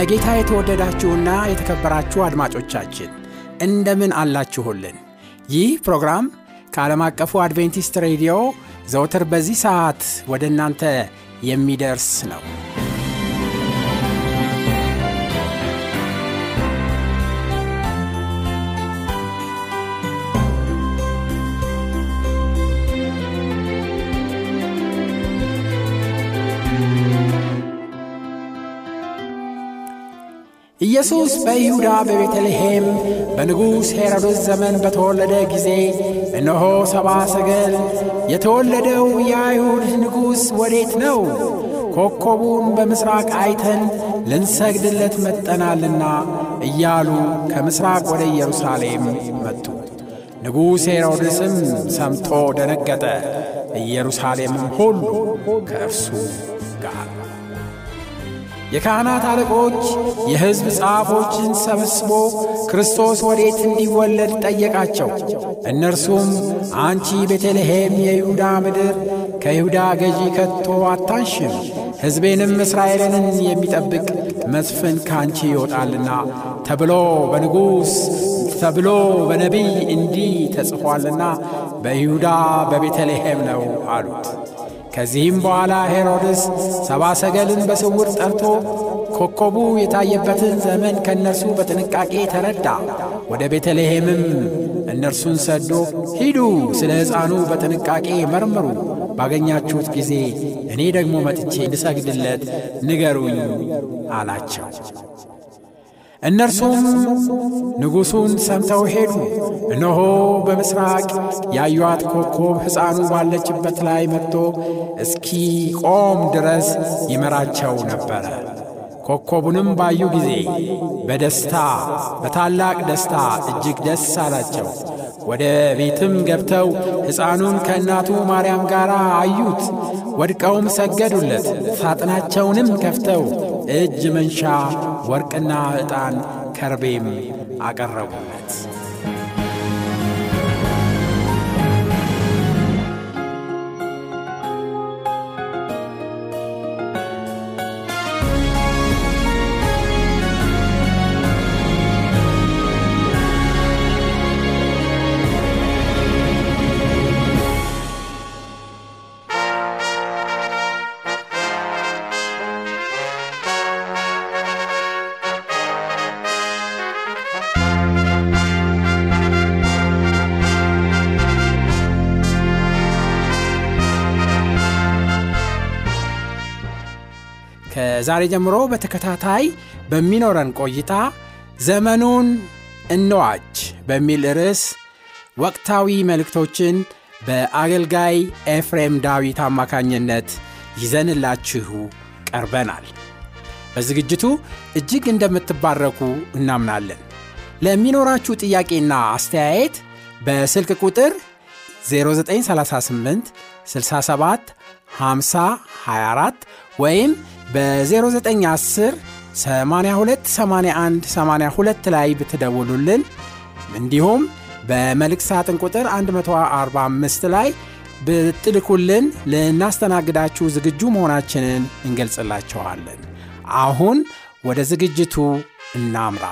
በጌታ የተወደዳችሁና የተከበራችሁ አድማጮቻችን እንደምን አላችሁልን? ይህ ፕሮግራም ከዓለም አቀፉ አድቬንቲስት ሬዲዮ ዘውትር በዚህ ሰዓት ወደ እናንተ የሚደርስ ነው። ኢየሱስ በይሁዳ በቤተልሔም በንጉሥ ሄሮድስ ዘመን በተወለደ ጊዜ እነሆ ሰባ ሰገል የተወለደው የአይሁድ ንጉሥ ወዴት ነው? ኮከቡን በምሥራቅ አይተን ልንሰግድለት መጠናልና እያሉ ከምሥራቅ ወደ ኢየሩሳሌም መጡ። ንጉሥ ሄሮድስም ሰምቶ ደነገጠ፣ ኢየሩሳሌምም ሁሉ ከእርሱ የካህናት አለቆች የሕዝብ ጸሐፎችን ሰብስቦ ክርስቶስ ወዴት እንዲወለድ ጠየቃቸው። እነርሱም አንቺ ቤተልሔም የይሁዳ ምድር ከይሁዳ ገዢ ከቶ አታንሽም፣ ሕዝቤንም እስራኤልንን የሚጠብቅ መስፍን ከአንቺ ይወጣልና ተብሎ በንጉሥ ተብሎ በነቢይ እንዲህ ተጽፏልና በይሁዳ በቤተልሔም ነው አሉት። ከዚህም በኋላ ሄሮድስ ሰባ ሰገልን በስውር ጠርቶ ኮከቡ የታየበትን ዘመን ከእነርሱ በጥንቃቄ ተረዳ። ወደ ቤተልሔምም እነርሱን ሰዶ ሂዱ፣ ስለ ሕፃኑ በጥንቃቄ መርምሩ፣ ባገኛችሁት ጊዜ እኔ ደግሞ መጥቼ እንድሰግድለት ንገሩኝ አላቸው። እነርሱም ንጉሡን ሰምተው ሄዱ። እነሆ በምሥራቅ ያዩአት ኮከብ ሕፃኑ ባለችበት ላይ መጥቶ እስኪ ቆም ድረስ ይመራቸው ነበረ። ኮከቡንም ባዩ ጊዜ በደስታ በታላቅ ደስታ እጅግ ደስ አላቸው። ወደ ቤትም ገብተው ሕፃኑን ከእናቱ ማርያም ጋር አዩት። ወድቀውም ሰገዱለት። ሳጥናቸውንም ከፍተው እጅ መንሻ ወርቅና ዕጣን ከርቤም አቀረቡለት። ከዛሬ ጀምሮ በተከታታይ በሚኖረን ቆይታ ዘመኑን እንዋጅ በሚል ርዕስ ወቅታዊ መልእክቶችን በአገልጋይ ኤፍሬም ዳዊት አማካኝነት ይዘንላችሁ ቀርበናል። በዝግጅቱ እጅግ እንደምትባረኩ እናምናለን። ለሚኖራችሁ ጥያቄና አስተያየት በስልክ ቁጥር 0938 67 50 24 ወይም በ0910 82 81 82 ላይ ብትደውሉልን እንዲሁም በመልእክት ሳጥን ቁጥር 145 ላይ ብትልኩልን ልናስተናግዳችሁ ዝግጁ መሆናችንን እንገልጽላችኋለን። አሁን ወደ ዝግጅቱ እናምራ።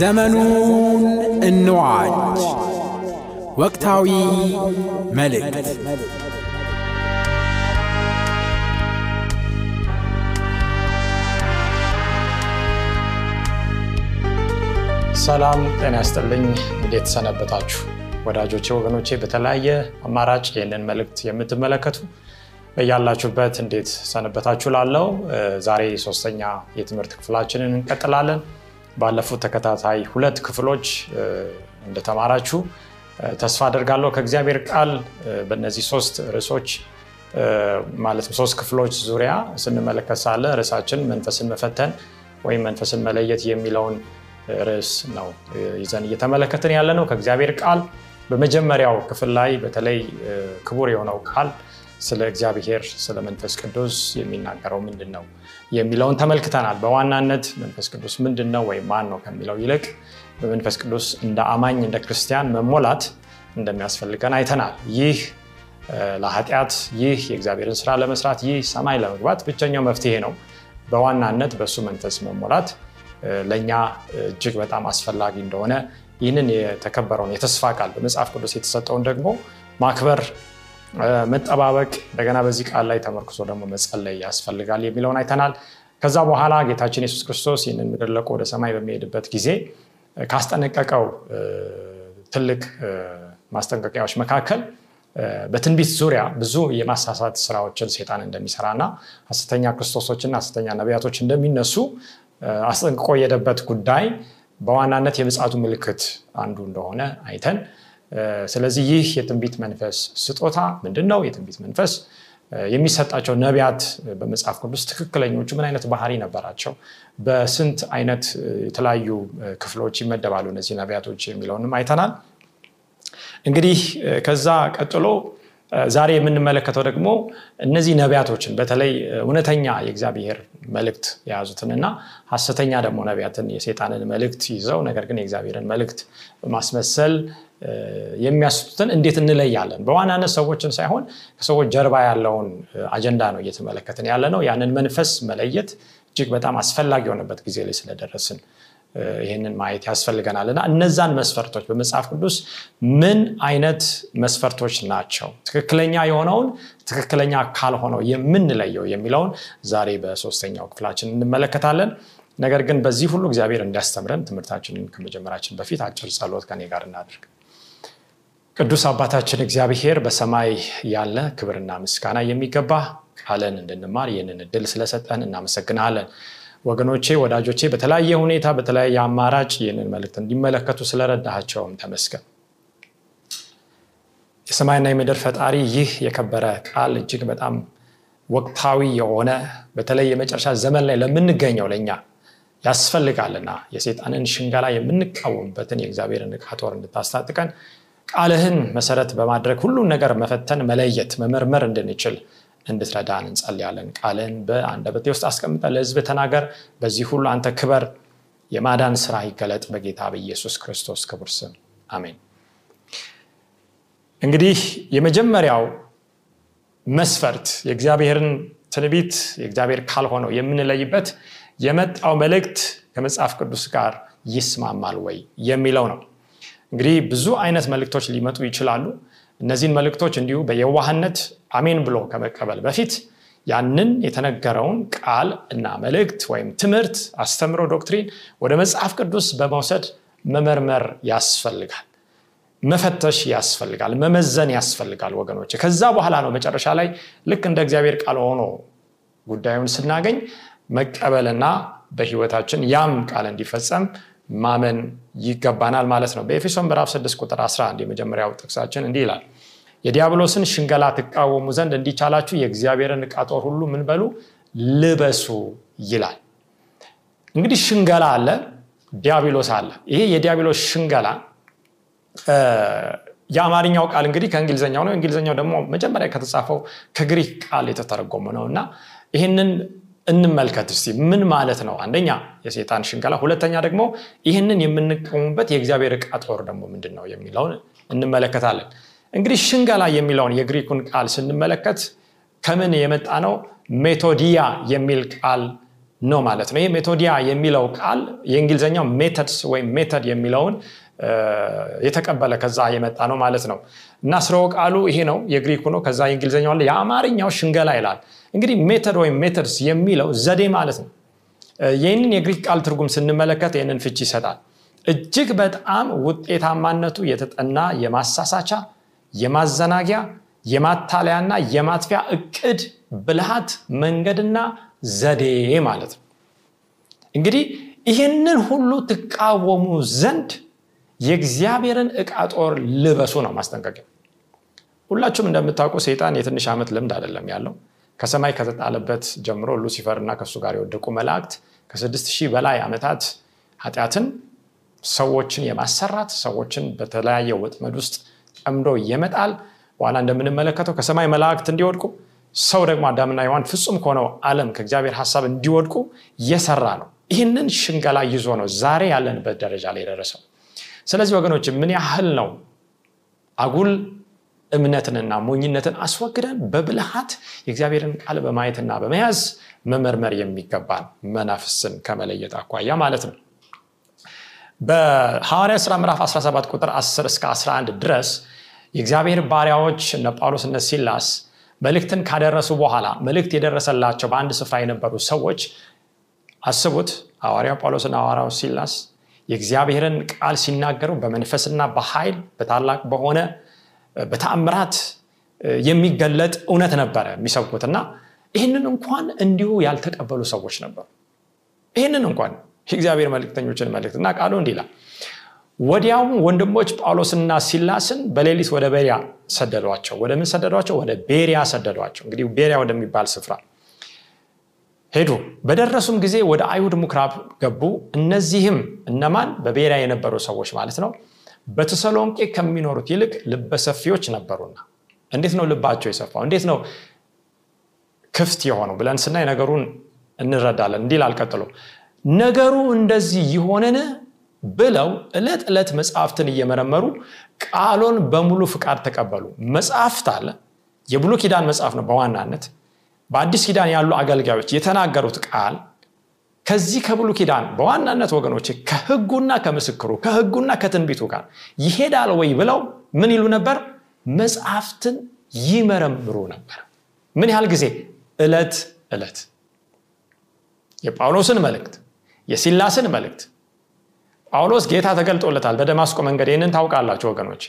ዘመኑን እንዋጅ ወቅታዊ መልእክት ሰላም ጤና ያስጥልኝ። እንዴት ሰነበታችሁ ወዳጆቼ፣ ወገኖቼ? በተለያየ አማራጭ ይህንን መልእክት የምትመለከቱ በያላችሁበት እንዴት ሰነበታችሁ ላለው ዛሬ ሶስተኛ የትምህርት ክፍላችንን እንቀጥላለን ባለፉት ተከታታይ ሁለት ክፍሎች እንደተማራችሁ ተስፋ አደርጋለሁ። ከእግዚአብሔር ቃል በእነዚህ ሶስት ርዕሶች ማለትም ሶስት ክፍሎች ዙሪያ ስንመለከት ሳለ ርዕሳችን መንፈስን መፈተን ወይም መንፈስን መለየት የሚለውን ርዕስ ነው ይዘን እየተመለከትን ያለ ነው ከእግዚአብሔር ቃል በመጀመሪያው ክፍል ላይ በተለይ ክቡር የሆነው ቃል ስለ እግዚአብሔር ስለ መንፈስ ቅዱስ የሚናገረው ምንድን ነው የሚለውን ተመልክተናል። በዋናነት መንፈስ ቅዱስ ምንድን ነው ወይም ማን ነው ከሚለው ይልቅ በመንፈስ ቅዱስ እንደ አማኝ እንደ ክርስቲያን መሞላት እንደሚያስፈልገን አይተናል። ይህ ለኃጢአት ይህ የእግዚአብሔርን ስራ ለመስራት ይህ ሰማይ ለመግባት ብቸኛው መፍትሄ ነው። በዋናነት በእሱ መንፈስ መሞላት ለእኛ እጅግ በጣም አስፈላጊ እንደሆነ ይህንን የተከበረውን የተስፋ ቃል በመጽሐፍ ቅዱስ የተሰጠውን ደግሞ ማክበር መጠባበቅ እንደገና በዚህ ቃል ላይ ተመርክሶ ደግሞ መጸለይ ያስፈልጋል የሚለውን አይተናል። ከዛ በኋላ ጌታችን የሱስ ክርስቶስ ይህንን ምድር ለቆ ወደ ሰማይ በሚሄድበት ጊዜ ካስጠነቀቀው ትልቅ ማስጠንቀቂያዎች መካከል በትንቢት ዙሪያ ብዙ የማሳሳት ስራዎችን ሴጣን እንደሚሰራ እና ሀሰተኛ ክርስቶሶችና ሀሰተኛ ነቢያቶች እንደሚነሱ አስጠንቅቆ የሄደበት ጉዳይ በዋናነት የምጽቱ ምልክት አንዱ እንደሆነ አይተን ስለዚህ ይህ የትንቢት መንፈስ ስጦታ ምንድን ነው የትንቢት መንፈስ የሚሰጣቸው ነቢያት በመጽሐፍ ቅዱስ ትክክለኞቹ ምን አይነት ባህሪ ነበራቸው? በስንት አይነት የተለያዩ ክፍሎች ይመደባሉ እነዚህ ነቢያቶች የሚለውንም አይተናል። እንግዲህ ከዛ ቀጥሎ ዛሬ የምንመለከተው ደግሞ እነዚህ ነቢያቶችን በተለይ እውነተኛ የእግዚአብሔር መልእክት የያዙትንና ሀሰተኛ ደግሞ ነቢያትን የሴጣንን መልእክት ይዘው ነገር ግን የእግዚአብሔርን መልእክት በማስመሰል የሚያስቱትን እንዴት እንለያለን? በዋናነት ሰዎችን ሳይሆን ከሰዎች ጀርባ ያለውን አጀንዳ ነው እየተመለከትን ያለ ነው ያንን መንፈስ መለየት እጅግ በጣም አስፈላጊ የሆነበት ጊዜ ላይ ስለደረስን ይህንን ማየት ያስፈልገናል እና እነዛን መስፈርቶች በመጽሐፍ ቅዱስ ምን አይነት መስፈርቶች ናቸው? ትክክለኛ የሆነውን ትክክለኛ ካልሆነው የምንለየው የሚለውን ዛሬ በሶስተኛው ክፍላችን እንመለከታለን። ነገር ግን በዚህ ሁሉ እግዚአብሔር እንዲያስተምረን ትምህርታችንን ከመጀመራችን በፊት አጭር ጸሎት ከኔ ጋር እናድርግ። ቅዱስ አባታችን እግዚአብሔር በሰማይ ያለ ክብርና ምስጋና የሚገባ ቃለን እንድንማር ይህንን እድል ስለሰጠን እናመሰግናለን ወገኖቼ ወዳጆቼ በተለያየ ሁኔታ በተለያየ አማራጭ ይህንን መልእክት እንዲመለከቱ ስለረዳቸውም ተመስገን። የሰማይና የምድር ፈጣሪ ይህ የከበረ ቃል እጅግ በጣም ወቅታዊ የሆነ በተለይ የመጨረሻ ዘመን ላይ ለምንገኘው ለእኛ ያስፈልጋልና የሴጣንን ሽንገላ የምንቃወምበትን የእግዚአብሔርን ዕቃ እንድታስታጥቀን ቃልህን መሰረት በማድረግ ሁሉን ነገር መፈተን መለየት መመርመር እንድንችል እንድትረዳን እንጸልያለን። ቃልን በአንደበቴ ውስጥ አስቀምጠ ለህዝብ ተናገር። በዚህ ሁሉ አንተ ክበር የማዳን ስራ ይገለጥ በጌታ በኢየሱስ ክርስቶስ ክቡር ስም። አሜን። እንግዲህ የመጀመሪያው መስፈርት የእግዚአብሔርን ትንቢት የእግዚአብሔር ካልሆነው የምንለይበት የመጣው መልእክት ከመጽሐፍ ቅዱስ ጋር ይስማማል ወይ የሚለው ነው። እንግዲህ ብዙ አይነት መልእክቶች ሊመጡ ይችላሉ እነዚህን መልእክቶች እንዲሁ በየዋህነት አሜን ብሎ ከመቀበል በፊት ያንን የተነገረውን ቃል እና መልእክት ወይም ትምህርት አስተምሮ ዶክትሪን ወደ መጽሐፍ ቅዱስ በመውሰድ መመርመር ያስፈልጋል መፈተሽ ያስፈልጋል መመዘን ያስፈልጋል ወገኖች ከዛ በኋላ ነው መጨረሻ ላይ ልክ እንደ እግዚአብሔር ቃል ሆኖ ጉዳዩን ስናገኝ መቀበልና በህይወታችን ያም ቃል እንዲፈጸም ማመን ይገባናል ማለት ነው። በኤፌሶን ምዕራፍ 6 ቁጥር 11 የመጀመሪያው ጥቅሳችን እንዲህ ይላል የዲያብሎስን ሽንገላ ትቃወሙ ዘንድ እንዲቻላችሁ የእግዚአብሔርን ዕቃ ጦር ሁሉ ምን በሉ? ልበሱ ይላል። እንግዲህ ሽንገላ አለ ዲያብሎስ አለ። ይሄ የዲያብሎስ ሽንገላ የአማርኛው ቃል እንግዲህ ከእንግሊዝኛው ነው። እንግሊዝኛው ደግሞ መጀመሪያ ከተጻፈው ከግሪክ ቃል የተተረጎመ ነው እና ይህንን እንመልከት እስቲ ምን ማለት ነው? አንደኛ የሴጣን ሽንገላ ሁለተኛ ደግሞ ይህንን የምንቀሙበት የእግዚአብሔር ዕቃ ጦር ደግሞ ምንድን ነው የሚለውን እንመለከታለን። እንግዲህ ሽንገላ የሚለውን የግሪኩን ቃል ስንመለከት ከምን የመጣ ነው? ሜቶዲያ የሚል ቃል ነው ማለት ነው። ይህ ሜቶዲያ የሚለው ቃል የእንግሊዝኛው methods ወይም method የሚለውን የተቀበለ ከዛ የመጣ ነው ማለት ነው እና ስረው ቃሉ ይሄ ነው የግሪኩ ነው። ከዛ የእንግሊዝኛው አለ። የአማርኛው ሽንገላ ይላል። እንግዲህ method ወይም methods የሚለው ዘዴ ማለት ነው። ይህንን የግሪክ ቃል ትርጉም ስንመለከት ይህንን ፍቺ ይሰጣል። እጅግ በጣም ውጤታማነቱ የተጠና የማሳሳቻ የማዘናጊያ የማታለያና የማጥፊያ እቅድ ብልሃት መንገድና ዘዴ ማለት ነው። እንግዲህ ይህንን ሁሉ ትቃወሙ ዘንድ የእግዚአብሔርን ዕቃ ጦር ልበሱ ነው ማስጠንቀቂያ ሁላችሁም እንደምታውቁ ሰይጣን የትንሽ ዓመት ልምድ አይደለም ያለው። ከሰማይ ከተጣለበት ጀምሮ ሉሲፈር እና ከእሱ ጋር የወደቁ መላእክት ከስድስት ሺህ በላይ ዓመታት ኃጢአትን ሰዎችን የማሰራት ሰዎችን በተለያየ ወጥመድ ውስጥ ጠምዶ የመጣል። በኋላ እንደምንመለከተው ከሰማይ መላእክት እንዲወድቁ ሰው ደግሞ አዳምና ሔዋን ፍጹም ከሆነው ዓለም ከእግዚአብሔር ሀሳብ እንዲወድቁ የሰራ ነው። ይህንን ሽንገላ ይዞ ነው ዛሬ ያለንበት ደረጃ ላይ የደረሰው ስለዚህ ወገኖች ምን ያህል ነው አጉል እምነትንና ሞኝነትን አስወግደን በብልሃት የእግዚአብሔርን ቃል በማየትና በመያዝ መመርመር የሚገባን መናፍስን ከመለየት አኳያ ማለት ነው። በሐዋርያ ሥራ ምዕራፍ 17 ቁጥር 10 እስከ 11 ድረስ የእግዚአብሔር ባሪያዎች እነ ጳውሎስ እነ ሲላስ መልእክትን ካደረሱ በኋላ መልእክት የደረሰላቸው በአንድ ስፍራ የነበሩ ሰዎች አስቡት ሐዋርያው ጳውሎስና ሐዋርያው ሲላስ የእግዚአብሔርን ቃል ሲናገሩ በመንፈስና በኃይል በታላቅ በሆነ በተአምራት የሚገለጥ እውነት ነበረ የሚሰብኩት። እና ይህንን እንኳን እንዲሁ ያልተቀበሉ ሰዎች ነበሩ። ይህንን እንኳን የእግዚአብሔር መልክተኞችን መልእክት እና ቃሉ እንዲህ ወዲያውም ወንድሞች ጳውሎስና ሲላስን በሌሊት ወደ ቤሪያ ሰደዷቸው። ወደ ምን ሰደዷቸው? ወደ ቤሪያ ሰደዷቸው. እንግዲህ ቤሪያ ወደሚባል ስፍራ ሄዱ። በደረሱም ጊዜ ወደ አይሁድ ምኩራብ ገቡ። እነዚህም እነማን? በቤሪያ የነበሩ ሰዎች ማለት ነው። በተሰሎንቄ ከሚኖሩት ይልቅ ልበሰፊዎች ነበሩና። እንዴት ነው ልባቸው የሰፋው? እንዴት ነው ክፍት የሆነው? ብለን ስናይ ነገሩን እንረዳለን። እንዲል አልቀጥሎ ነገሩ እንደዚህ ይሆንን ብለው ዕለት ዕለት መጽሐፍትን እየመረመሩ ቃሎን በሙሉ ፍቃድ ተቀበሉ። መጽሐፍት አለ። የብሉ ኪዳን መጽሐፍ ነው በዋናነት በአዲስ ኪዳን ያሉ አገልጋዮች የተናገሩት ቃል ከዚህ ከብሉ ኪዳን በዋናነት ወገኖች ከህጉና ከምስክሩ ከህጉና ከትንቢቱ ጋር ይሄዳል ወይ ብለው ምን ይሉ ነበር? መጽሐፍትን ይመረምሩ ነበር። ምን ያህል ጊዜ? ዕለት ዕለት። የጳውሎስን መልእክት የሲላስን መልእክት። ጳውሎስ ጌታ ተገልጦለታል በደማስቆ መንገድ። ይህንን ታውቃላችሁ ወገኖች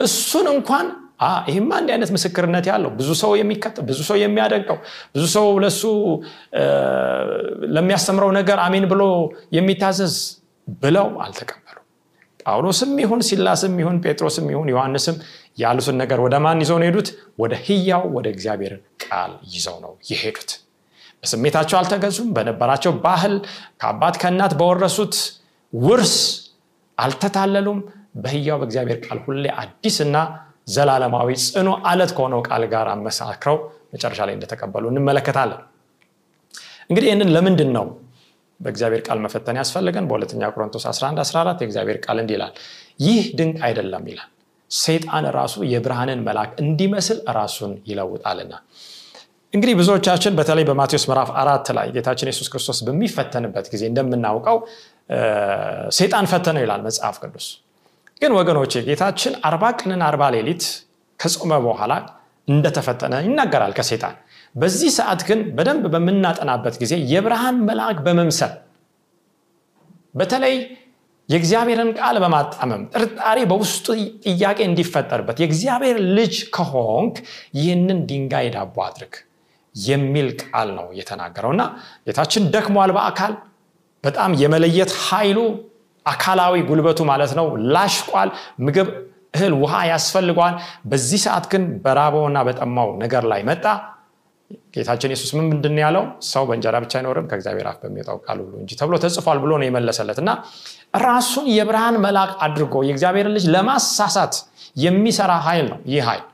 እሱን እንኳን ይህማ እንዲህ አይነት ምስክርነት ያለው ብዙ ሰው የሚከተል ብዙ ሰው የሚያደንቀው ብዙ ሰው ለሱ ለሚያስተምረው ነገር አሜን ብሎ የሚታዘዝ ብለው አልተቀበሉ ጳውሎስም ይሁን ሲላስም ይሁን ጴጥሮስም ይሁን ዮሐንስም ያሉትን ነገር ወደ ማን ይዘው ነው ሄዱት ወደ ህያው ወደ እግዚአብሔር ቃል ይዘው ነው የሄዱት። በስሜታቸው አልተገዙም በነበራቸው ባህል ከአባት ከእናት በወረሱት ውርስ አልተታለሉም። በህያው በእግዚአብሔር ቃል ሁሌ አዲስና ዘላለማዊ ጽኑ አለት ከሆነው ቃል ጋር አመሳክረው መጨረሻ ላይ እንደተቀበሉ እንመለከታለን። እንግዲህ ይህንን ለምንድን ነው በእግዚአብሔር ቃል መፈተን ያስፈልገን በሁለተኛ ቆሮንቶስ 11 14 የእግዚአብሔር ቃል እንዲህ ይላል ይህ ድንቅ አይደለም ይላል። ሰይጣን ራሱ የብርሃንን መልአክ እንዲመስል ራሱን ይለውጣልና። እንግዲህ ብዙዎቻችን በተለይ በማቴዎስ ምዕራፍ አራት ላይ ጌታችን የሱስ ክርስቶስ በሚፈተንበት ጊዜ እንደምናውቀው ሰይጣን ፈተነው ይላል መጽሐፍ ቅዱስ ግን ወገኖቼ ጌታችን አርባ ቀንን አርባ ሌሊት ከጾመ በኋላ እንደተፈተነ ይናገራል ከሴጣን በዚህ ሰዓት ግን በደንብ በምናጠናበት ጊዜ የብርሃን መልአክ በመምሰል በተለይ የእግዚአብሔርን ቃል በማጣመም ጥርጣሬ በውስጡ ጥያቄ እንዲፈጠርበት የእግዚአብሔር ልጅ ከሆንክ ይህንን ድንጋይ ዳቦ አድርግ የሚል ቃል ነው የተናገረው። እና ጌታችን ደክሟል በአካል በጣም የመለየት ኃይሉ አካላዊ ጉልበቱ ማለት ነው ላሽቋል። ምግብ እህል ውሃ ያስፈልገዋል። በዚህ ሰዓት ግን በራበውና በጠማው ነገር ላይ መጣ። ጌታችን የሱስ ምን ምንድን ያለው? ሰው በእንጀራ ብቻ አይኖርም ከእግዚአብሔር አፍ በሚወጣው ቃል ሁሉ እንጂ ተብሎ ተጽፏል ብሎ ነው የመለሰለት። እና ራሱን የብርሃን መልአክ አድርጎ የእግዚአብሔር ልጅ ለማሳሳት የሚሰራ ኃይል ነው ይህ ኃይል።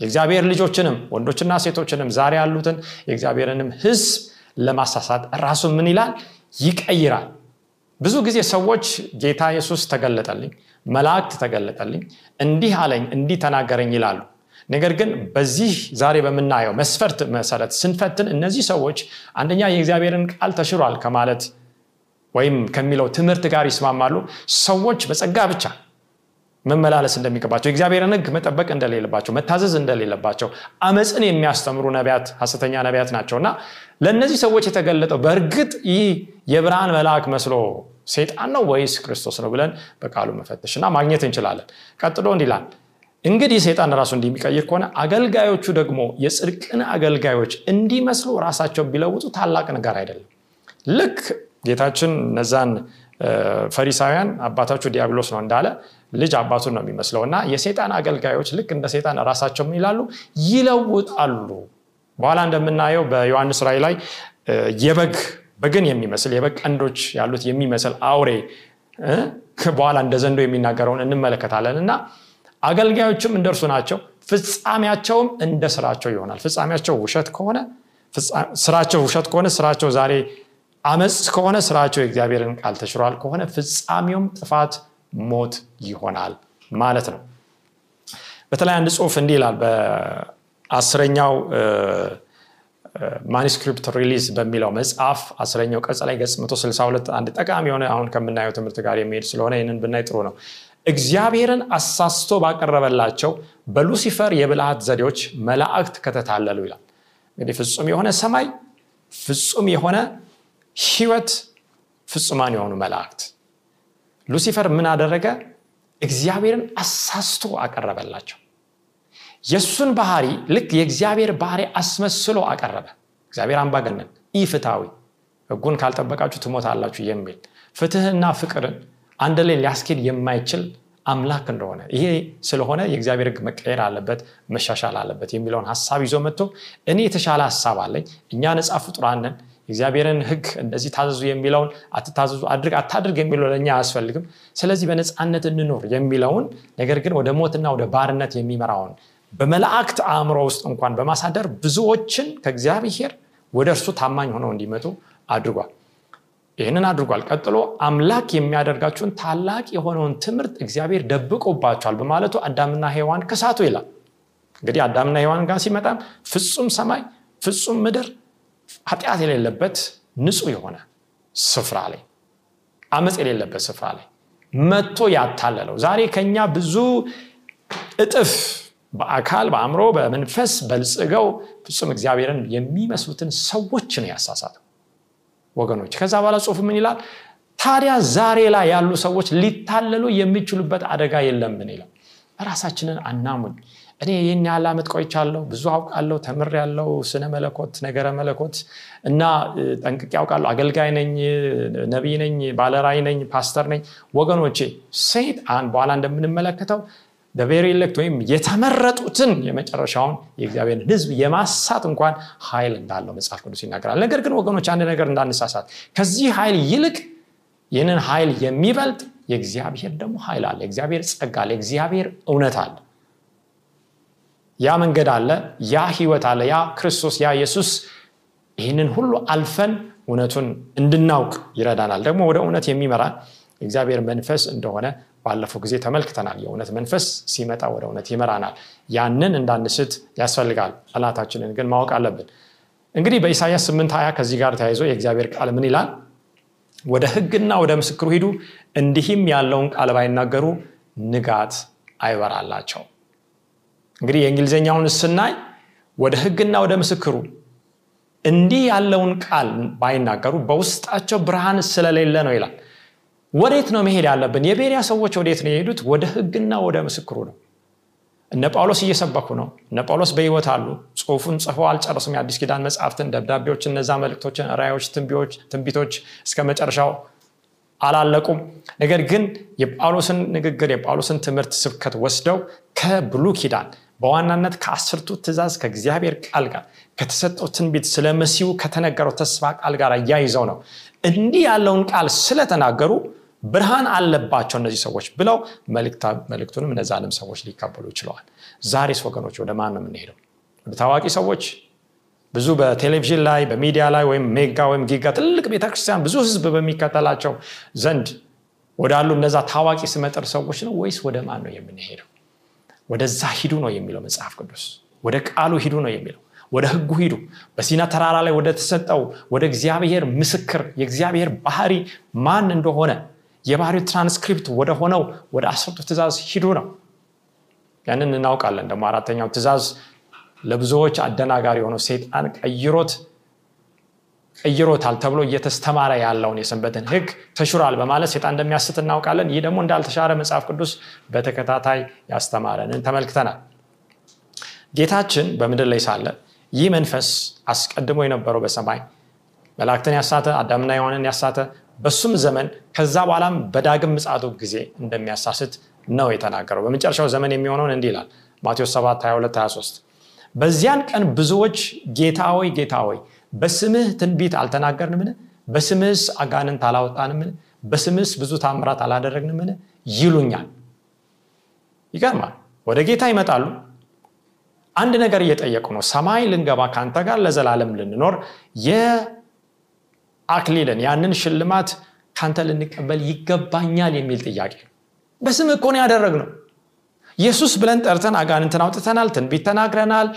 የእግዚአብሔር ልጆችንም ወንዶችና ሴቶችንም ዛሬ ያሉትን የእግዚአብሔርንም ህዝብ ለማሳሳት ራሱን ምን ይላል? ይቀይራል ብዙ ጊዜ ሰዎች ጌታ ኢየሱስ ተገለጠልኝ መላእክት ተገለጠልኝ እንዲህ አለኝ እንዲህ ተናገረኝ ይላሉ። ነገር ግን በዚህ ዛሬ በምናየው መስፈርት መሰረት ስንፈትን እነዚህ ሰዎች አንደኛ የእግዚአብሔርን ቃል ተሽሯል ከማለት ወይም ከሚለው ትምህርት ጋር ይስማማሉ። ሰዎች በጸጋ ብቻ መመላለስ እንደሚገባቸው የእግዚአብሔርን ህግ መጠበቅ እንደሌለባቸው መታዘዝ እንደሌለባቸው አመፅን የሚያስተምሩ ነቢያት ሀሰተኛ ነቢያት ናቸው እና ለእነዚህ ሰዎች የተገለጠው በእርግጥ ይህ የብርሃን መልአክ መስሎ ሴጣን ነው ወይስ ክርስቶስ ነው ብለን በቃሉ መፈተሽ እና ማግኘት እንችላለን። ቀጥሎ እንዲላል እንግዲህ ሰይጣን ራሱ እንዲሚቀይር ከሆነ አገልጋዮቹ ደግሞ የጽድቅን አገልጋዮች እንዲመስሉ ራሳቸው ቢለውጡ ታላቅ ነገር አይደለም። ልክ ጌታችን እነዛን ፈሪሳውያን አባታችሁ ዲያብሎስ ነው እንዳለ ልጅ አባቱን ነው የሚመስለው እና የሴጣን አገልጋዮች ልክ እንደ ሴጣን ራሳቸው ይላሉ? ይለውጣሉ። በኋላ እንደምናየው በዮሐንስ ራይ ላይ የበግ በግን የሚመስል የበግ ቀንዶች ያሉት የሚመስል አውሬ በኋላ እንደ ዘንዶ የሚናገረውን እንመለከታለን። እና አገልጋዮችም እንደርሱ ናቸው። ፍጻሜያቸውም እንደ ስራቸው ይሆናል። ፍጻሜያቸው ውሸት ከሆነ ስራቸው ውሸት ከሆነ ስራቸው ዛሬ አመፅ ከሆነ ስራቸው የእግዚአብሔርን ቃል ተሽሯል ከሆነ ፍጻሜውም ጥፋት ሞት ይሆናል ማለት ነው። በተለይ አንድ ጽሁፍ እንዲህ ይላል በአስረኛው manuscript release በሚለው መጽሐፍ አስረኛው ቀጽ ላይ ገጽ 162 አንድ ጠቃሚ የሆነ አሁን ከምናየው ትምህርት ጋር የሚሄድ ስለሆነ ይህንን ብናይ ጥሩ ነው። እግዚአብሔርን አሳስቶ ባቀረበላቸው በሉሲፈር የብልሃት ዘዴዎች መላእክት ከተታለሉ ይላል። እንግዲህ ፍጹም የሆነ ሰማይ ፍጹም የሆነ ህይወት ፍጹማን የሆኑ መላእክት። ሉሲፈር ምን አደረገ? እግዚአብሔርን አሳስቶ አቀረበላቸው የእሱን ባህሪ ልክ የእግዚአብሔር ባህሪ አስመስሎ አቀረበ። እግዚአብሔር አምባገነን ኢፍታዊ ህጉን ካልጠበቃችሁ ትሞታላችሁ የሚል ፍትህና ፍቅርን አንድ ላይ ሊያስኬድ የማይችል አምላክ እንደሆነ ይሄ ስለሆነ የእግዚአብሔር ህግ መቀየር አለበት መሻሻል አለበት የሚለውን ሀሳብ ይዞ መጥቶ እኔ የተሻለ ሀሳብ አለኝ እኛ ነፃ ፍጡራንን የእግዚአብሔርን ህግ እንደዚህ ታዘዙ የሚለውን አትታዘዙ አድርግ አታድርግ የሚለው ለእኛ አያስፈልግም። ስለዚህ በነፃነት እንኖር የሚለውን ነገር ግን ወደ ሞትና ወደ ባርነት የሚመራውን በመላእክት አእምሮ ውስጥ እንኳን በማሳደር ብዙዎችን ከእግዚአብሔር ወደ እርሱ ታማኝ ሆነው እንዲመጡ አድርጓል። ይህንን አድርጓል። ቀጥሎ አምላክ የሚያደርጋችሁን ታላቅ የሆነውን ትምህርት እግዚአብሔር ደብቆባቸዋል በማለቱ አዳምና ሔዋን ከሳቱ ይላል። እንግዲህ አዳምና ሔዋን ጋር ሲመጣም ፍጹም ሰማይ ፍጹም ምድር ኃጢአት የሌለበት ንጹህ የሆነ ስፍራ ላይ አመፅ የሌለበት ስፍራ ላይ መጥቶ ያታለለው። ዛሬ ከኛ ብዙ እጥፍ በአካል በአእምሮ በመንፈስ በልጽገው ፍጹም እግዚአብሔርን የሚመስሉትን ሰዎች ነው ያሳሳተው ወገኖች። ከዛ በኋላ ጽሁፍ ምን ይላል? ታዲያ ዛሬ ላይ ያሉ ሰዎች ሊታለሉ የሚችሉበት አደጋ የለምን ይላል? ራሳችንን አናሙኝ እኔ ይህን ያህል ዓመት ቆይቻለሁ ብዙ አውቃለሁ ተምር ያለው ስነ መለኮት ነገረ መለኮት እና ጠንቅቅ ያውቃለሁ አገልጋይ ነኝ ነቢይ ነኝ ባለራይ ነኝ ፓስተር ነኝ። ወገኖቼ ሰይጣን በኋላ እንደምንመለከተው በቬሪ ኤሌክት ወይም የተመረጡትን የመጨረሻውን የእግዚአብሔርን ህዝብ የማሳት እንኳን ኃይል እንዳለው መጽሐፍ ቅዱስ ይናገራል። ነገር ግን ወገኖች አንድ ነገር እንዳንሳሳት ከዚህ ኃይል ይልቅ ይህንን ኃይል የሚበልጥ የእግዚአብሔር ደግሞ ኃይል አለ። የእግዚአብሔር ጸጋ አለ። የእግዚአብሔር እውነት አለ። ያ መንገድ አለ። ያ ህይወት አለ። ያ ክርስቶስ ያ ኢየሱስ ይህንን ሁሉ አልፈን እውነቱን እንድናውቅ ይረዳናል። ደግሞ ወደ እውነት የሚመራን የእግዚአብሔር መንፈስ እንደሆነ ባለፈው ጊዜ ተመልክተናል። የእውነት መንፈስ ሲመጣ ወደ እውነት ይመራናል። ያንን እንዳንስት ያስፈልጋል። ጠላታችንን ግን ማወቅ አለብን። እንግዲህ በኢሳያስ 8 20 ከዚህ ጋር ተያይዞ የእግዚአብሔር ቃል ምን ይላል? ወደ ህግና ወደ ምስክሩ ሂዱ እንዲህም ያለውን ቃል ባይናገሩ ንጋት አይበራላቸው እንግዲህ የእንግሊዝኛውን ስናይ ወደ ህግና ወደ ምስክሩ እንዲህ ያለውን ቃል ባይናገሩ በውስጣቸው ብርሃን ስለሌለ ነው ይላል ወዴት ነው መሄድ ያለብን? የቤሪያ ሰዎች ወዴት ነው የሄዱት? ወደ ህግና ወደ ምስክሩ ነው። እነ ጳውሎስ እየሰበኩ ነው። እነ ጳውሎስ በህይወት አሉ። ጽሁፉን ጽፈው አልጨረሱም። የአዲስ ኪዳን መጽሐፍትን ደብዳቤዎች እነዛ መልእክቶችን ራዮች ትንቢቶች እስከ መጨረሻው አላለቁም። ነገር ግን የጳውሎስን ንግግር የጳውሎስን ትምህርት ስብከት ወስደው ከብሉ ኪዳን በዋናነት ከአስርቱ ትእዛዝ ከእግዚአብሔር ቃል ጋር ከተሰጠው ትንቢት ስለ መሲሁ ከተነገረው ተስፋ ቃል ጋር እያይዘው ነው። እንዲህ ያለውን ቃል ስለተናገሩ ብርሃን አለባቸው እነዚህ ሰዎች ብለው መልእክቱንም እነዛንም ሰዎች ሊቀበሉ ይችላሉ ዛሬስ ወገኖች ወደ ማን ነው የምንሄደው? ወደ ታዋቂ ሰዎች? ብዙ በቴሌቪዥን ላይ በሚዲያ ላይ ወይም mega ወይም giga ትልቅ ቤተክርስቲያን ብዙ ህዝብ በሚከተላቸው ዘንድ ወዳሉ እነዛ ታዋቂ ስመጥር ሰዎች ነው ወይስ ወደ ማን ነው የምንሄደው? ወደዛ ሂዱ ነው የሚለው መጽሐፍ ቅዱስ። ወደ ቃሉ ሂዱ ነው የሚለው። ወደ ህጉ ሂዱ። በሲና ተራራ ላይ ወደ ተሰጠው ወደ እግዚአብሔር ምስክር የእግዚአብሔር ባህሪ ማን እንደሆነ የባህሪው ትራንስክሪፕት ወደ ሆነው ወደ አስርቱ ትእዛዝ ሂዱ ነው። ያንን እናውቃለን። ደግሞ አራተኛው ትእዛዝ ለብዙዎች አደናጋሪ የሆነው ሴጣን ቀይሮት ቀይሮታል ተብሎ እየተስተማረ ያለውን የሰንበትን ህግ ተሽሯል በማለት ሴጣን እንደሚያስት እናውቃለን። ይህ ደግሞ እንዳልተሻረ መጽሐፍ ቅዱስ በተከታታይ ያስተማረንን ተመልክተናል። ጌታችን በምድር ላይ ሳለ ይህ መንፈስ አስቀድሞ የነበረው በሰማይ መላእክትን ያሳተ አዳምና የሆነን ያሳተ በሱም ዘመን ከዛ በኋላም በዳግም ምጽአቱ ጊዜ እንደሚያሳስት ነው የተናገረው። በመጨረሻው ዘመን የሚሆነውን እንዲህ ይላል ማቴዎስ 7 22 23 በዚያን ቀን ብዙዎች ጌታ ሆይ ጌታ ሆይ በስምህ ትንቢት አልተናገርንምን? በስምህስ አጋንንት አላወጣንምን? በስምህስ ብዙ ታምራት አላደረግንምን? ይሉኛል። ይገርማል። ወደ ጌታ ይመጣሉ። አንድ ነገር እየጠየቁ ነው። ሰማይ ልንገባ ከአንተ ጋር ለዘላለም ልንኖር የአክሊልን ያንን ሽልማት ካንተ ልንቀበል ይገባኛል የሚል ጥያቄ በስም እኮ ነው ያደረግ ነው ኢየሱስ ብለን ጠርተን አጋንንትን አውጥተናል ትንቢት ተናግረናል።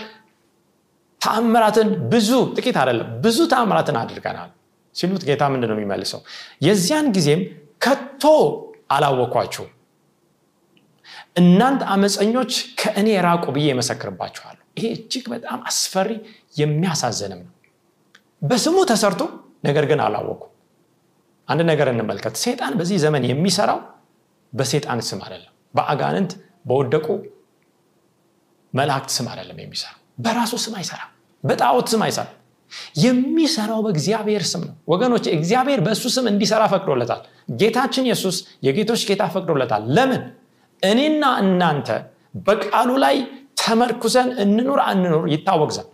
ተአምራትን ብዙ ጥቂት አይደለም ብዙ ተአምራትን አድርገናል ሲሉት ጌታ ምንድን ነው የሚመልሰው? የዚያን ጊዜም ከቶ አላወኳችሁ እናንተ አመፀኞች ከእኔ ራቁ ብዬ የመሰክርባችኋለሁ ይሄ እጅግ በጣም አስፈሪ የሚያሳዝንም ነው። በስሙ ተሰርቶ ነገር ግን አላወቁ አንድ ነገር እንመልከት። ሴጣን በዚህ ዘመን የሚሰራው በሴጣን ስም አይደለም። በአጋንንት በወደቁ መላእክት ስም አይደለም የሚሰራው። በራሱ ስም አይሰራም። በጣዖት ስም አይሰራም። የሚሰራው በእግዚአብሔር ስም ነው። ወገኖች እግዚአብሔር በእሱ ስም እንዲሰራ ፈቅዶለታል። ጌታችን ኢየሱስ የጌቶች ጌታ ፈቅዶለታል። ለምን? እኔና እናንተ በቃሉ ላይ ተመርኩዘን እንኑር አንኑር ይታወቅ ዘንድ።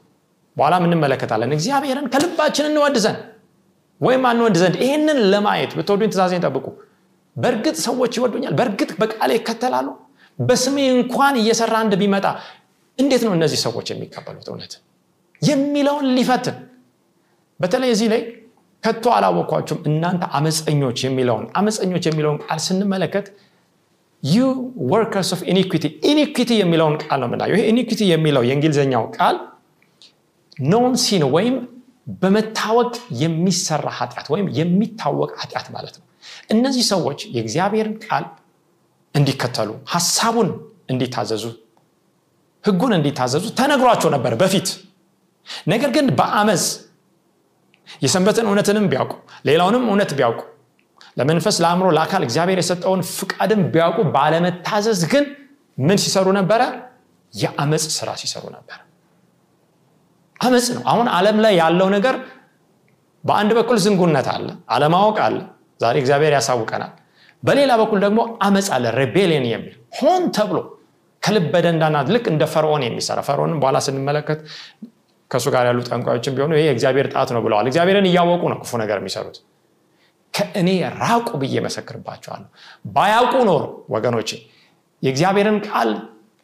በኋላ እንመለከታለን። እግዚአብሔርን ከልባችን እንወድ ዘንድ ወይም አንወድ ዘንድ ይህንን ለማየት ብትወዱኝ ትእዛዜን ጠብቁ። በእርግጥ ሰዎች ይወዱኛል። በእርግጥ በቃሌ ይከተላሉ። በስሜ እንኳን እየሰራ አንድ ቢመጣ እንዴት ነው እነዚህ ሰዎች የሚቀበሉት? እውነት የሚለውን ሊፈትን። በተለይ እዚህ ላይ ከቶ አላወኳችሁም እናንተ አመፀኞች የሚለውን አመፀኞች የሚለውን ቃል ስንመለከት ye workers of iniquity iniquity የሚለውን ቃል ነው ምናየው ይሄ iniquity የሚለው የእንግሊዝኛው ቃል known sin ወይም በመታወቅ የሚሰራ ኃጢአት ወይም የሚታወቅ ኃጢአት ማለት ነው። እነዚህ ሰዎች የእግዚአብሔርን ቃል እንዲከተሉ ሀሳቡን እንዲታዘዙ ህጉን እንዲታዘዙ ተነግሯቸው ነበር በፊት። ነገር ግን በአመፅ የሰንበትን እውነትንም ቢያውቁ ሌላውንም እውነት ቢያውቁ ለመንፈስ ለአእምሮ ለአካል እግዚአብሔር የሰጠውን ፍቃድን ቢያውቁ ባለመታዘዝ ግን ምን ሲሰሩ ነበረ? የአመፅ ስራ ሲሰሩ ነበር አመፅ ነው። አሁን አለም ላይ ያለው ነገር በአንድ በኩል ዝንጉነት አለ አለማወቅ አለ ዛሬ እግዚአብሔር ያሳውቀናል። በሌላ በኩል ደግሞ አመፅ አለ ሬቤሊየን የሚል ሆን ተብሎ ከልብ በደንዳናት ልክ እንደ ፈርዖን የሚሰራ ፈርዖንም በኋላ ስንመለከት ከእሱ ጋር ያሉ ጠንቋዮችን ቢሆኑ ይሄ እግዚአብሔር ጣት ነው ብለዋል። እግዚአብሔርን እያወቁ ነው ክፉ ነገር የሚሰሩት። ከእኔ ራቁ ብዬ መሰክርባቸዋለሁ። ባያውቁ ኖሮ ወገኖች የእግዚአብሔርን ቃል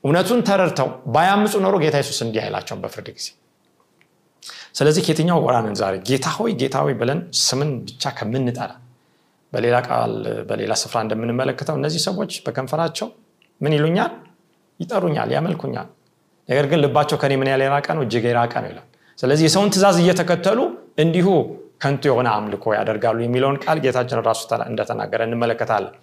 እውነቱን ተረድተው ባያምፁ ኖሮ ጌታ የሱስ እንዲህ አይላቸውን በፍርድ ጊዜ ስለዚህ ከየትኛው ጎራንን ዛሬ? ጌታ ሆይ ጌታ ሆይ ብለን ስምን ብቻ ከምንጠራ በሌላ ቃል በሌላ ስፍራ እንደምንመለከተው እነዚህ ሰዎች በከንፈራቸው ምን ይሉኛል? ይጠሩኛል ያመልኩኛል። ነገር ግን ልባቸው ከኔ ምን ያለ የራቀ ነው? እጅግ የራቀ ነው ይላል። ስለዚህ የሰውን ትእዛዝ እየተከተሉ እንዲሁ ከንቱ የሆነ አምልኮ ያደርጋሉ የሚለውን ቃል ጌታችን ራሱ እንደተናገረ እንመለከታለን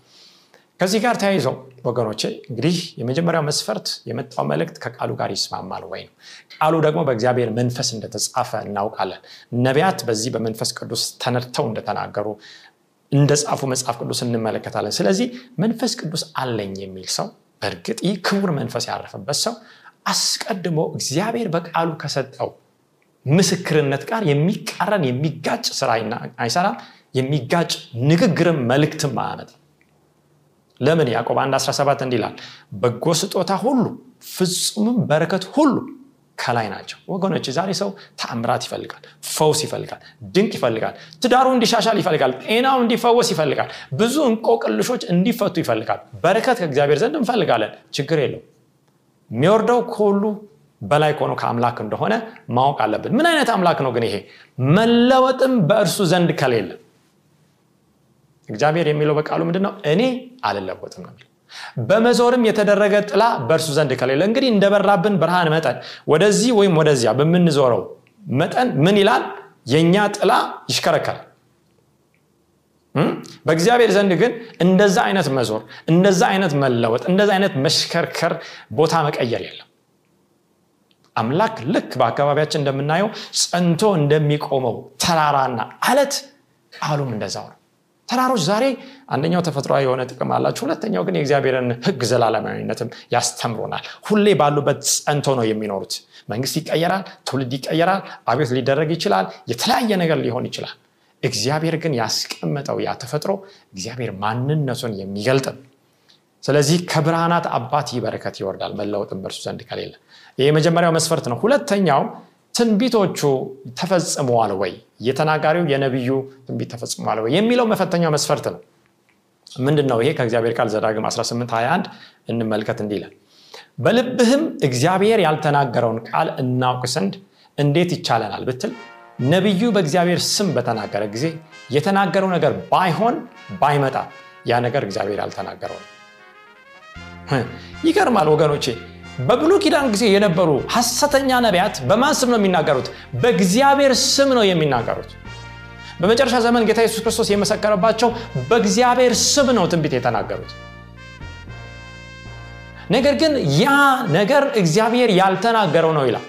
ከዚህ ጋር ተያይዘው ወገኖቼ እንግዲህ የመጀመሪያው መስፈርት የመጣው መልእክት ከቃሉ ጋር ይስማማል ወይ ነው? ቃሉ ደግሞ በእግዚአብሔር መንፈስ እንደተጻፈ እናውቃለን። ነቢያት በዚህ በመንፈስ ቅዱስ ተነድተው እንደተናገሩ እንደጻፉ መጽሐፍ ቅዱስ እንመለከታለን። ስለዚህ መንፈስ ቅዱስ አለኝ የሚል ሰው በእርግጥ ይህ ክቡር መንፈስ ያረፈበት ሰው አስቀድሞ እግዚአብሔር በቃሉ ከሰጠው ምስክርነት ጋር የሚቃረን የሚጋጭ ስራ አይሰራም የሚጋጭ ንግግርም መልእክትም አያመጣም ለምን ያዕቆብ 1 17 እንዲላል በጎ ስጦታ ሁሉ ፍጹምም በረከት ሁሉ ከላይ ናቸው። ወገኖች ዛሬ ሰው ተአምራት ይፈልጋል ፈውስ ይፈልጋል ድንቅ ይፈልጋል ትዳሩ እንዲሻሻል ይፈልጋል ጤናው እንዲፈወስ ይፈልጋል ብዙ እንቆቅልሾች እንዲፈቱ ይፈልጋል በረከት ከእግዚአብሔር ዘንድ እንፈልጋለን። ችግር የለው የሚወርደው ከሁሉ በላይ ከሆኑ ከአምላክ እንደሆነ ማወቅ አለብን። ምን አይነት አምላክ ነው ግን ይሄ? መለወጥም በእርሱ ዘንድ ከሌለ እግዚአብሔር የሚለው በቃሉ ምንድነው? እኔ አልለወጥም ነው በመዞርም የተደረገ ጥላ በእርሱ ዘንድ ከሌለ እንግዲህ እንደበራብን ብርሃን መጠን ወደዚህ ወይም ወደዚያ በምንዞረው መጠን ምን ይላል? የእኛ ጥላ ይሽከረከራል። በእግዚአብሔር ዘንድ ግን እንደዛ አይነት መዞር እንደዛ አይነት መለወጥ እንደዛ አይነት መሽከርከር ቦታ መቀየር የለም። አምላክ ልክ በአካባቢያችን እንደምናየው ጸንቶ እንደሚቆመው ተራራና አለት ቃሉም እንደዛው ነው ተራሮች ዛሬ አንደኛው ተፈጥሯዊ የሆነ ጥቅም አላቸው ሁለተኛው ግን የእግዚአብሔርን ህግ ዘላለማዊነትም ያስተምሮናል ሁሌ ባሉበት ጸንቶ ነው የሚኖሩት። መንግስት ይቀየራል ትውልድ ይቀየራል አቤት ሊደረግ ይችላል የተለያየ ነገር ሊሆን ይችላል። እግዚአብሔር ግን ያስቀመጠው ያ ተፈጥሮ እግዚአብሔር ማንነቱን የሚገልጥ ስለዚህ ከብርሃናት አባት ይህ በረከት ይወርዳል መለወጥን በእርሱ ዘንድ ከሌለ። ይህ የመጀመሪያው መስፈርት ነው። ሁለተኛው ትንቢቶቹ ተፈጽመዋል ወይ? የተናጋሪው የነቢዩ ትንቢት ተፈጽመዋል ወይ? የሚለው መፈተኛው መስፈርት ነው። ምንድን ነው ይሄ? ከእግዚአብሔር ቃል ዘዳግም 1821 እንመልከት እንዲለን በልብህም እግዚአብሔር ያልተናገረውን ቃል እናውቅ ዘንድ እንዴት ይቻለናል ብትል ነቢዩ በእግዚአብሔር ስም በተናገረ ጊዜ የተናገረው ነገር ባይሆን ባይመጣ ያ ነገር እግዚአብሔር ያልተናገረው ነው። ይገርማል ወገኖቼ በብሉ ኪዳን ጊዜ የነበሩ ሐሰተኛ ነቢያት በማን ስም ነው የሚናገሩት? በእግዚአብሔር ስም ነው የሚናገሩት። በመጨረሻ ዘመን ጌታ ኢየሱስ ክርስቶስ የመሰከረባቸው በእግዚአብሔር ስም ነው ትንቢት የተናገሩት። ነገር ግን ያ ነገር እግዚአብሔር ያልተናገረው ነው ይላል።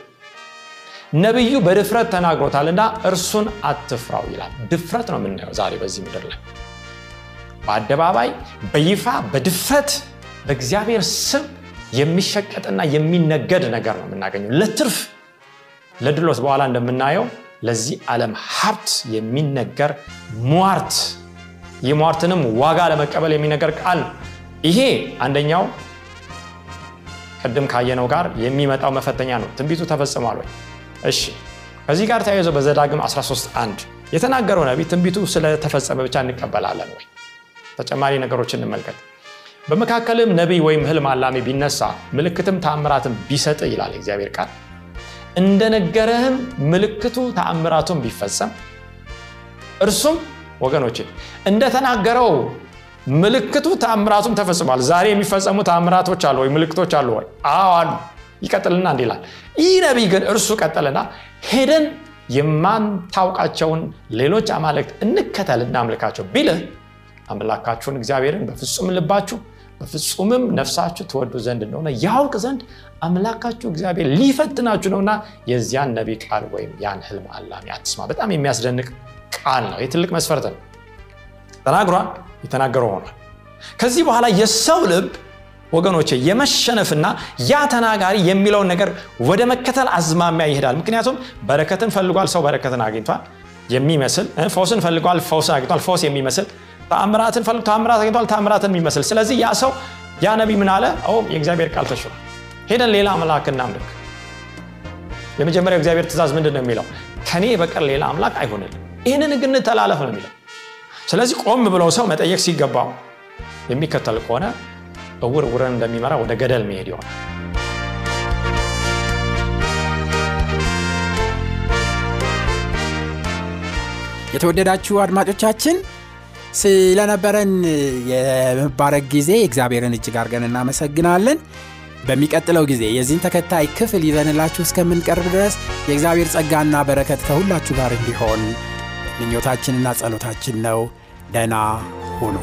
ነቢዩ በድፍረት ተናግሮታልና እርሱን አትፍራው ይላል። ድፍረት ነው የምናየው ዛሬ በዚህ ምድር ላይ። በአደባባይ በይፋ በድፍረት በእግዚአብሔር ስም የሚሸቀጥና የሚነገድ ነገር ነው የምናገኘው። ለትርፍ ለድሎት በኋላ እንደምናየው ለዚህ ዓለም ሀብት የሚነገር ሟርት የሟርትንም ዋጋ ለመቀበል የሚነገር ቃል ነው። ይሄ አንደኛው ቅድም ካየነው ጋር የሚመጣው መፈተኛ ነው። ትንቢቱ ተፈጽሟል ወይ? እሺ ከዚህ ጋር ተያይዞ በዘዳግም 13 1 የተናገረው ነቢ ትንቢቱ ስለተፈጸመ ብቻ እንቀበላለን ወይ? ተጨማሪ ነገሮችን እንመልከት በመካከልም ነቢይ ወይም ህልም አላሚ ቢነሳ ምልክትም ተአምራትም ቢሰጥ ይላል እግዚአብሔር ቃል። እንደነገረህም ምልክቱ ተአምራቱን ቢፈጸም እርሱም ወገኖች እንደተናገረው ምልክቱ ተአምራቱም ተፈጽሟል። ዛሬ የሚፈጸሙ ተአምራቶች አሉ ወይ? ምልክቶች አሉ ወይ? አዎ አሉ። ይቀጥልና እንዲ ይላል። ይህ ነቢይ ግን እርሱ ቀጠልና ሄደን የማንታውቃቸውን ሌሎች አማልክት እንከተል እናምልካቸው ቢልህ አምላካችሁን እግዚአብሔርን በፍጹም ልባችሁ በፍጹምም ነፍሳችሁ ትወዱ ዘንድ እንደሆነ ያውቅ ዘንድ አምላካችሁ እግዚአብሔር ሊፈትናችሁ ነውና የዚያን ነቢ ቃል ወይም ያን ህልም አላሚ አትስማ በጣም የሚያስደንቅ ቃል ነው። ይህ መስፈርት ነው። ተናግሯል የተናገረው ሆኗል። ከዚህ በኋላ የሰው ልብ ወገኖቼ የመሸነፍና ያ ተናጋሪ የሚለውን ነገር ወደ መከተል አዝማሚያ ይሄዳል። ምክንያቱም በረከትን ፈልጓል ሰው በረከትን አግኝቷል። የሚመስል ፈውስን ፈልጓል ፈውስን አግኝቷል። ፈውስ የሚመስል ተአምራትን ፈልግ ተአምራት አግኝቷል ተአምራትን የሚመስል። ስለዚህ ያ ሰው ያ ነቢ ምን አለ? የእግዚአብሔር ቃል ተሽሯል ሄደን ሌላ አምላክ እናምልክ። የመጀመሪያው እግዚአብሔር ትእዛዝ ምንድን ነው የሚለው? ከኔ በቀር ሌላ አምላክ አይሆንልን ይህንን ግን ተላለፍ ነው የሚለው። ስለዚህ ቆም ብለው ሰው መጠየቅ ሲገባው የሚከተል ከሆነ እውር ውረን እንደሚመራ ወደ ገደል መሄድ ይሆናል። የተወደዳችሁ አድማጮቻችን ስለነበረን የመባረክ ጊዜ እግዚአብሔርን እጅግ አድርገን እናመሰግናለን። በሚቀጥለው ጊዜ የዚህን ተከታይ ክፍል ይዘንላችሁ እስከምንቀርብ ድረስ የእግዚአብሔር ጸጋና በረከት ከሁላችሁ ጋር እንዲሆን ምኞታችንና ጸሎታችን ነው። ደና ሁኑ